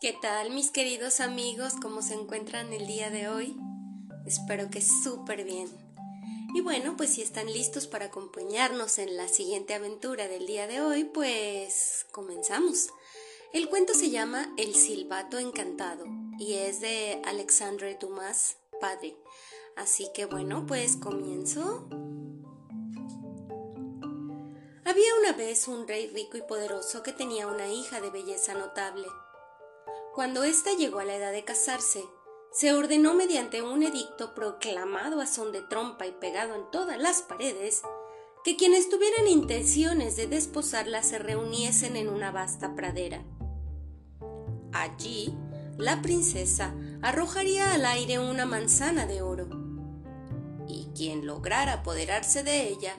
¿Qué tal mis queridos amigos? ¿Cómo se encuentran el día de hoy? Espero que súper bien. Y bueno, pues si están listos para acompañarnos en la siguiente aventura del día de hoy, pues comenzamos. El cuento se llama El silbato encantado y es de Alexandre Dumas, padre. Así que bueno, pues comienzo. Había una vez un rey rico y poderoso que tenía una hija de belleza notable. Cuando ésta llegó a la edad de casarse, se ordenó mediante un edicto proclamado a son de trompa y pegado en todas las paredes, que quienes tuvieran intenciones de desposarla se reuniesen en una vasta pradera. Allí, la princesa arrojaría al aire una manzana de oro, y quien lograra apoderarse de ella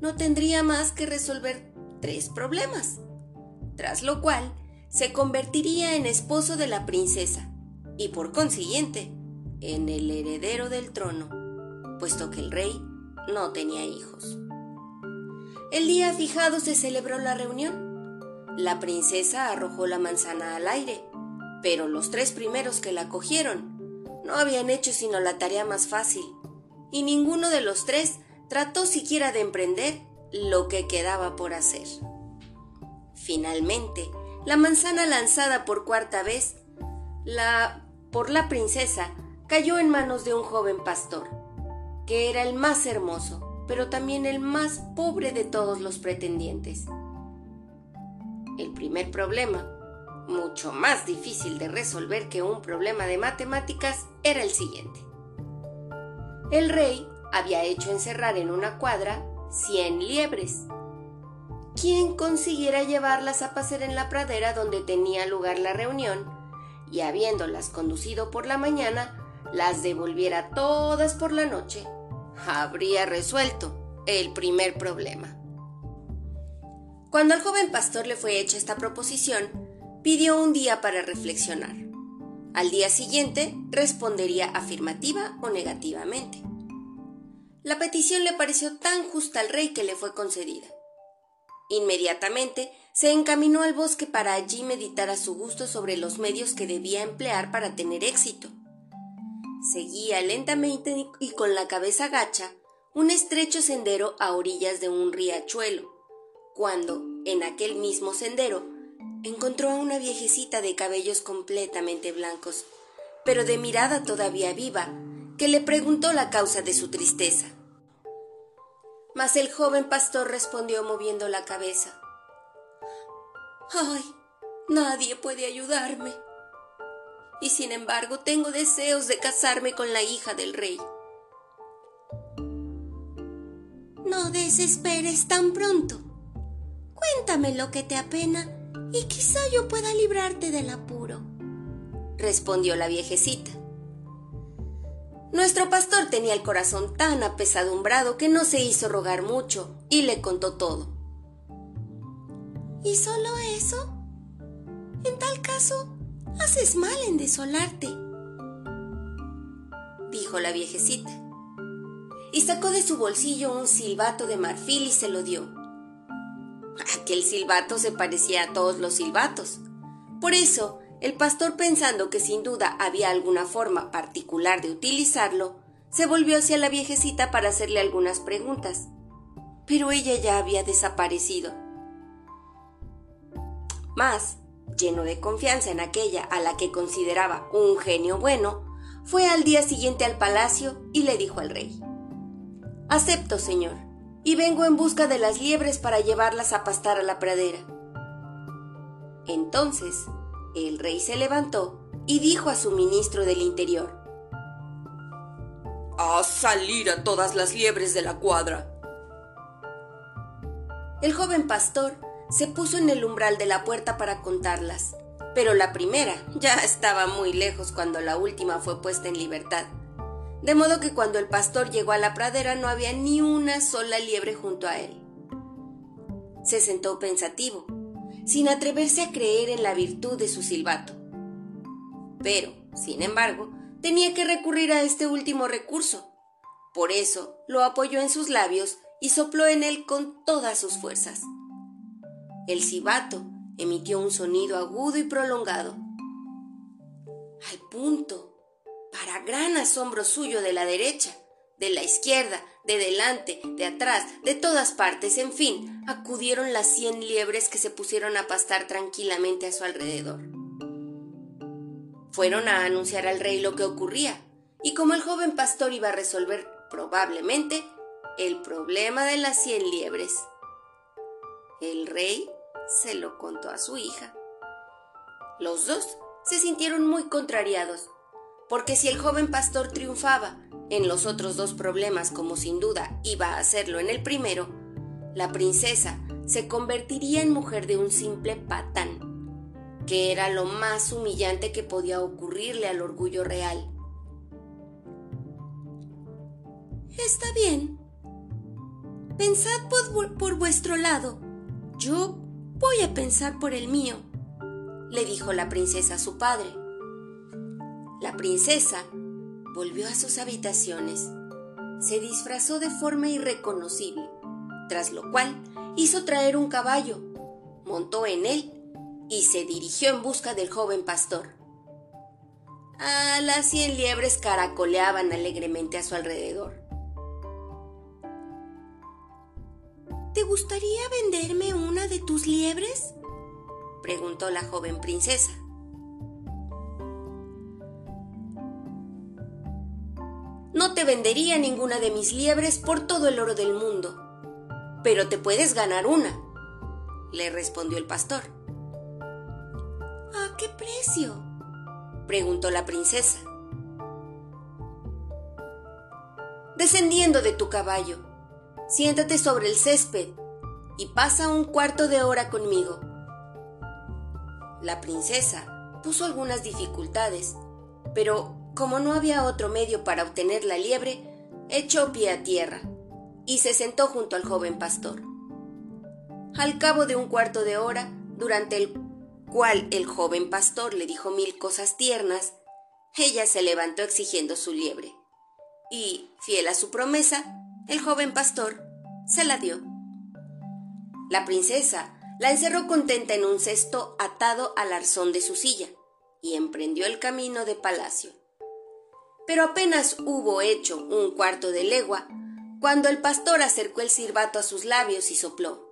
no tendría más que resolver tres problemas, tras lo cual se convertiría en esposo de la princesa y por consiguiente en el heredero del trono, puesto que el rey no tenía hijos. El día fijado se celebró la reunión. La princesa arrojó la manzana al aire, pero los tres primeros que la cogieron no habían hecho sino la tarea más fácil, y ninguno de los tres trató siquiera de emprender lo que quedaba por hacer. Finalmente, la manzana lanzada por cuarta vez la, por la princesa cayó en manos de un joven pastor, que era el más hermoso, pero también el más pobre de todos los pretendientes. El primer problema, mucho más difícil de resolver que un problema de matemáticas, era el siguiente. El rey había hecho encerrar en una cuadra cien liebres. Quien consiguiera llevarlas a pasear en la pradera donde tenía lugar la reunión y habiéndolas conducido por la mañana, las devolviera todas por la noche, habría resuelto el primer problema. Cuando al joven pastor le fue hecha esta proposición, pidió un día para reflexionar. Al día siguiente respondería afirmativa o negativamente. La petición le pareció tan justa al rey que le fue concedida. Inmediatamente se encaminó al bosque para allí meditar a su gusto sobre los medios que debía emplear para tener éxito. Seguía lentamente y con la cabeza gacha un estrecho sendero a orillas de un riachuelo, cuando, en aquel mismo sendero, encontró a una viejecita de cabellos completamente blancos, pero de mirada todavía viva, que le preguntó la causa de su tristeza. Mas el joven pastor respondió moviendo la cabeza. Ay, nadie puede ayudarme. Y sin embargo tengo deseos de casarme con la hija del rey. No desesperes tan pronto. Cuéntame lo que te apena y quizá yo pueda librarte del apuro, respondió la viejecita. Nuestro pastor tenía el corazón tan apesadumbrado que no se hizo rogar mucho y le contó todo. ¿Y solo eso? En tal caso, haces mal en desolarte, dijo la viejecita. Y sacó de su bolsillo un silbato de marfil y se lo dio. Aquel silbato se parecía a todos los silbatos. Por eso el pastor, pensando que sin duda había alguna forma particular de utilizarlo, se volvió hacia la viejecita para hacerle algunas preguntas. Pero ella ya había desaparecido. Más, lleno de confianza en aquella a la que consideraba un genio bueno, fue al día siguiente al palacio y le dijo al rey Acepto, señor, y vengo en busca de las liebres para llevarlas a pastar a la pradera. Entonces el rey se levantó y dijo a su ministro del Interior, A salir a todas las liebres de la cuadra. El joven pastor se puso en el umbral de la puerta para contarlas, pero la primera ya estaba muy lejos cuando la última fue puesta en libertad. De modo que cuando el pastor llegó a la pradera no había ni una sola liebre junto a él. Se sentó pensativo sin atreverse a creer en la virtud de su silbato. Pero, sin embargo, tenía que recurrir a este último recurso. Por eso lo apoyó en sus labios y sopló en él con todas sus fuerzas. El silbato emitió un sonido agudo y prolongado, Al punto, para gran asombro suyo de la derecha, de la izquierda, de delante, de atrás, de todas partes, en fin, acudieron las cien liebres que se pusieron a pastar tranquilamente a su alrededor. Fueron a anunciar al rey lo que ocurría, y como el joven pastor iba a resolver probablemente el problema de las cien liebres, el rey se lo contó a su hija. Los dos se sintieron muy contrariados, porque si el joven pastor triunfaba en los otros dos problemas como sin duda iba a hacerlo en el primero, la princesa se convertiría en mujer de un simple patán, que era lo más humillante que podía ocurrirle al orgullo real. Está bien. Pensad por, por vuestro lado. Yo voy a pensar por el mío, le dijo la princesa a su padre. La princesa volvió a sus habitaciones, se disfrazó de forma irreconocible, tras lo cual hizo traer un caballo, montó en él y se dirigió en busca del joven pastor. A las cien liebres caracoleaban alegremente a su alrededor. ¿Te gustaría venderme una de tus liebres? preguntó la joven princesa. No te vendería ninguna de mis liebres por todo el oro del mundo, pero te puedes ganar una, le respondió el pastor. ¿A qué precio? preguntó la princesa. Descendiendo de tu caballo, siéntate sobre el césped y pasa un cuarto de hora conmigo. La princesa puso algunas dificultades, pero como no había otro medio para obtener la liebre, echó pie a tierra y se sentó junto al joven pastor. Al cabo de un cuarto de hora, durante el cual el joven pastor le dijo mil cosas tiernas, ella se levantó exigiendo su liebre. Y, fiel a su promesa, el joven pastor se la dio. La princesa la encerró contenta en un cesto atado al arzón de su silla y emprendió el camino de palacio pero apenas hubo hecho un cuarto de legua, cuando el pastor acercó el silbato a sus labios y sopló.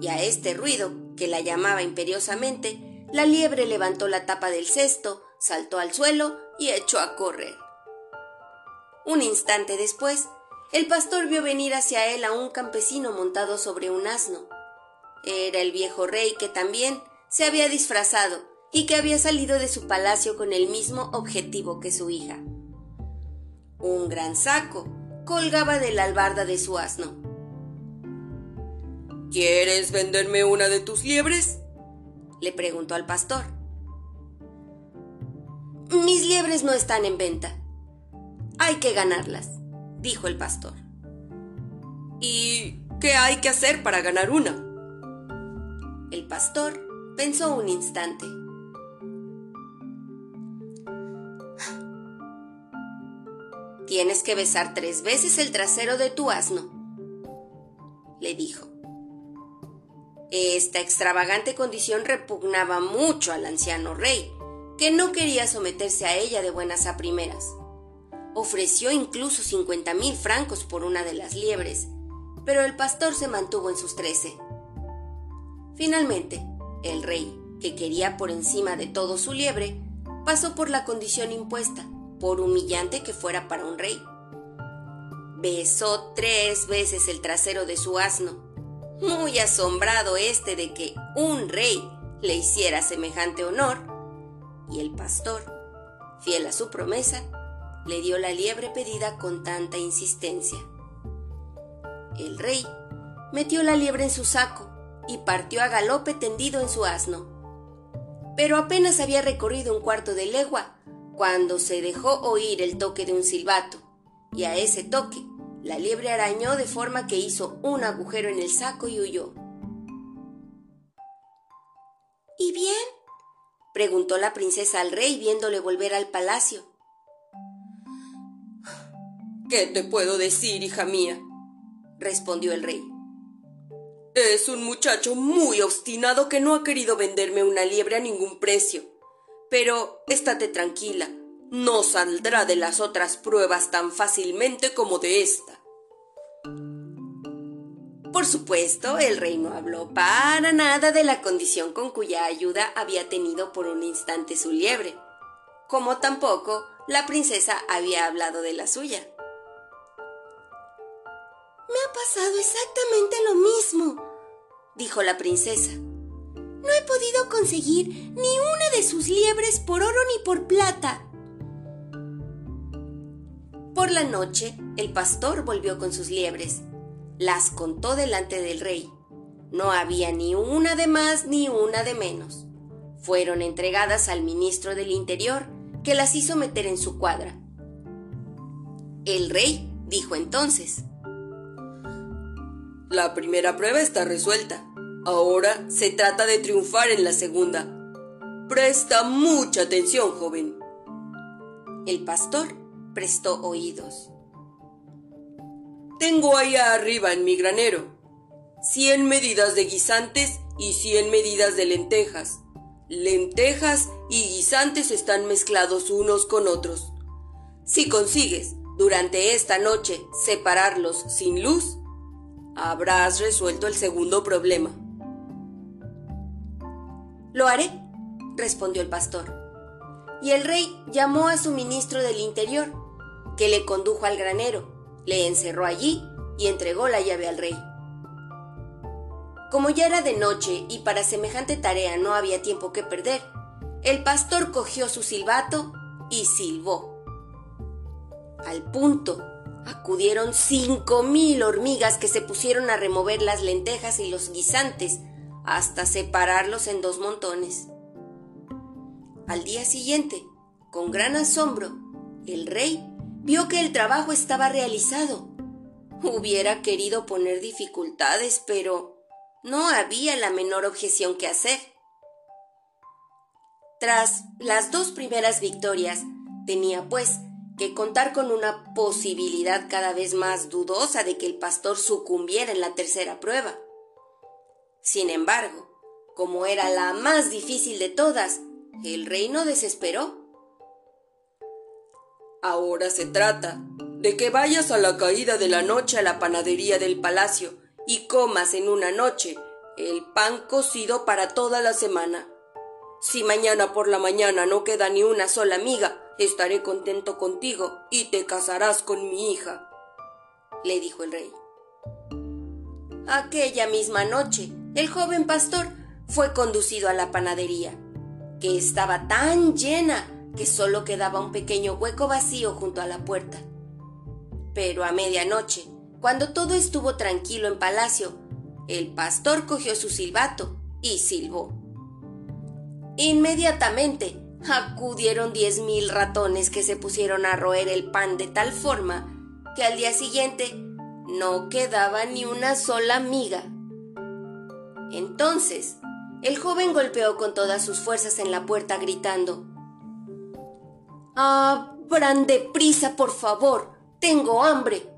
Y a este ruido, que la llamaba imperiosamente, la liebre levantó la tapa del cesto, saltó al suelo y echó a correr. Un instante después, el pastor vio venir hacia él a un campesino montado sobre un asno. Era el viejo rey que también se había disfrazado y que había salido de su palacio con el mismo objetivo que su hija. Un gran saco colgaba de la albarda de su asno. ¿Quieres venderme una de tus liebres? le preguntó al pastor. Mis liebres no están en venta. Hay que ganarlas, dijo el pastor. ¿Y qué hay que hacer para ganar una? El pastor pensó un instante. Tienes que besar tres veces el trasero de tu asno, le dijo. Esta extravagante condición repugnaba mucho al anciano rey, que no quería someterse a ella de buenas a primeras. Ofreció incluso cincuenta mil francos por una de las liebres, pero el pastor se mantuvo en sus trece. Finalmente, el rey, que quería por encima de todo su liebre, pasó por la condición impuesta por humillante que fuera para un rey. Besó tres veces el trasero de su asno, muy asombrado este de que un rey le hiciera semejante honor, y el pastor, fiel a su promesa, le dio la liebre pedida con tanta insistencia. El rey metió la liebre en su saco y partió a galope tendido en su asno. Pero apenas había recorrido un cuarto de legua cuando se dejó oír el toque de un silbato, y a ese toque la liebre arañó de forma que hizo un agujero en el saco y huyó. ¿Y bien? preguntó la princesa al rey viéndole volver al palacio. ¿Qué te puedo decir, hija mía? respondió el rey. Es un muchacho muy obstinado que no ha querido venderme una liebre a ningún precio Pero estate tranquila, no saldrá de las otras pruebas tan fácilmente como de esta. Por supuesto, el rey no habló para nada de la condición con cuya ayuda había tenido por un instante su liebre, como tampoco la princesa había hablado de la suya. Me ha pasado exactamente lo mismo, dijo la princesa. No he podido conseguir ni una de sus liebres por oro ni por plata. Por la noche, el pastor volvió con sus liebres. Las contó delante del rey. No había ni una de más ni una de menos. Fueron entregadas al ministro del Interior, que las hizo meter en su cuadra. El rey dijo entonces, La primera prueba está resuelta. Ahora se trata de triunfar en la segunda. Presta mucha atención, joven. El pastor prestó oídos. Tengo allá arriba en mi granero cien medidas de guisantes y cien medidas de lentejas. Lentejas y guisantes están mezclados unos con otros. Si consigues durante esta noche separarlos sin luz, habrás resuelto el segundo problema. Lo haré, respondió el pastor. Y el rey llamó a su ministro del Interior, que le condujo al granero, le encerró allí y entregó la llave al rey. Como ya era de noche y para semejante tarea no había tiempo que perder, el pastor cogió su silbato y silbó. Al punto, acudieron cinco mil hormigas que se pusieron a remover las lentejas y los guisantes hasta separarlos en dos montones. Al día siguiente, con gran asombro, el rey vio que el trabajo estaba realizado. Hubiera querido poner dificultades, pero no había la menor objeción que hacer. Tras las dos primeras victorias, tenía pues que contar con una posibilidad cada vez más dudosa de que el pastor sucumbiera en la tercera prueba. Sin embargo, como era la más difícil de todas, el rey no desesperó. Ahora se trata de que vayas a la caída de la noche a la panadería del palacio y comas en una noche el pan cocido para toda la semana. Si mañana por la mañana no queda ni una sola miga, estaré contento contigo y te casarás con mi hija, le dijo el rey. Aquella misma noche, el joven pastor fue conducido a la panadería, que estaba tan llena que solo quedaba un pequeño hueco vacío junto a la puerta. Pero a medianoche, cuando todo estuvo tranquilo en palacio, el pastor cogió su silbato y silbó. Inmediatamente acudieron diez mil ratones que se pusieron a roer el pan de tal forma que al día siguiente no quedaba ni una sola miga. Entonces, el joven golpeó con todas sus fuerzas en la puerta gritando Abran deprisa, por favor. Tengo hambre.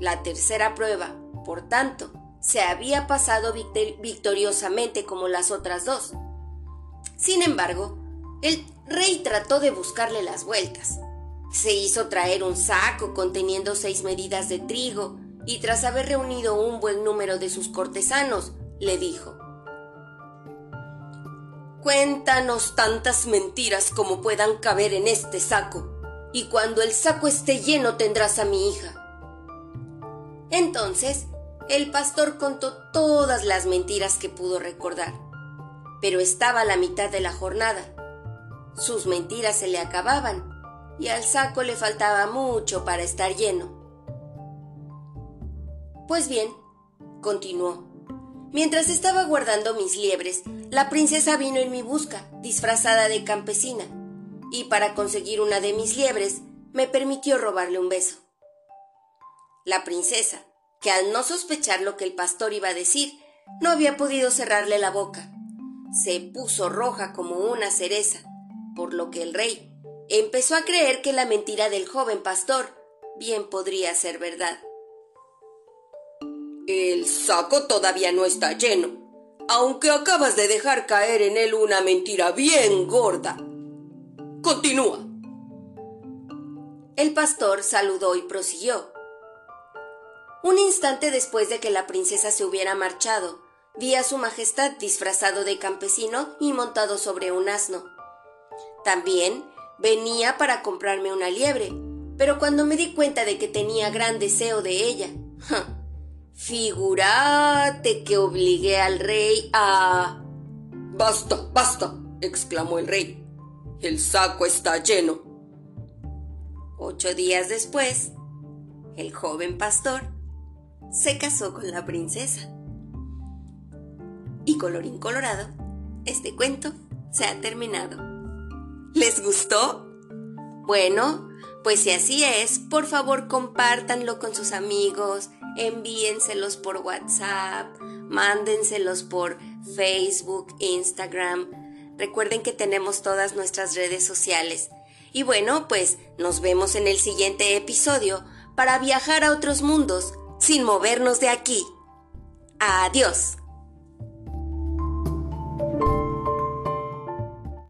La tercera prueba, por tanto, se había pasado victoriosamente como las otras dos. Sin embargo, el rey trató de buscarle las vueltas. Se hizo traer un saco conteniendo seis medidas de trigo y tras haber reunido un buen número de sus cortesanos, le dijo, Cuéntanos tantas mentiras como puedan caber en este saco, y cuando el saco esté lleno tendrás a mi hija. Entonces, el pastor contó todas las mentiras que pudo recordar, pero estaba a la mitad de la jornada. Sus mentiras se le acababan y al saco le faltaba mucho para estar lleno. Pues bien, continuó, mientras estaba guardando mis liebres, la princesa vino en mi busca, disfrazada de campesina, y para conseguir una de mis liebres, me permitió robarle un beso. La princesa, que al no sospechar lo que el pastor iba a decir, no había podido cerrarle la boca, se puso roja como una cereza, por lo que el rey empezó a creer que la mentira del joven pastor bien podría ser verdad. El saco todavía no está lleno. aunque acabas de dejar caer en él una mentira bien gorda. Continúa. El pastor saludó y prosiguió. Un instante después de que la princesa se hubiera marchado, vi a su majestad disfrazado de campesino y montado sobre un asno. También venía para comprarme una liebre, pero cuando me di cuenta de que tenía gran deseo de ella, figurate que obligué al rey a... Basta, basta, exclamó el rey. El saco está lleno. Ocho días después, el joven pastor se casó con la princesa. Y colorín colorado, este cuento se ha terminado. ¿Les gustó? Bueno, pues si así es, por favor compártanlo con sus amigos, envíenselos por WhatsApp, mándenselos por Facebook, Instagram. Recuerden que tenemos todas nuestras redes sociales. Y bueno, pues nos vemos en el siguiente episodio para viajar a otros mundos sin movernos de aquí. Adiós.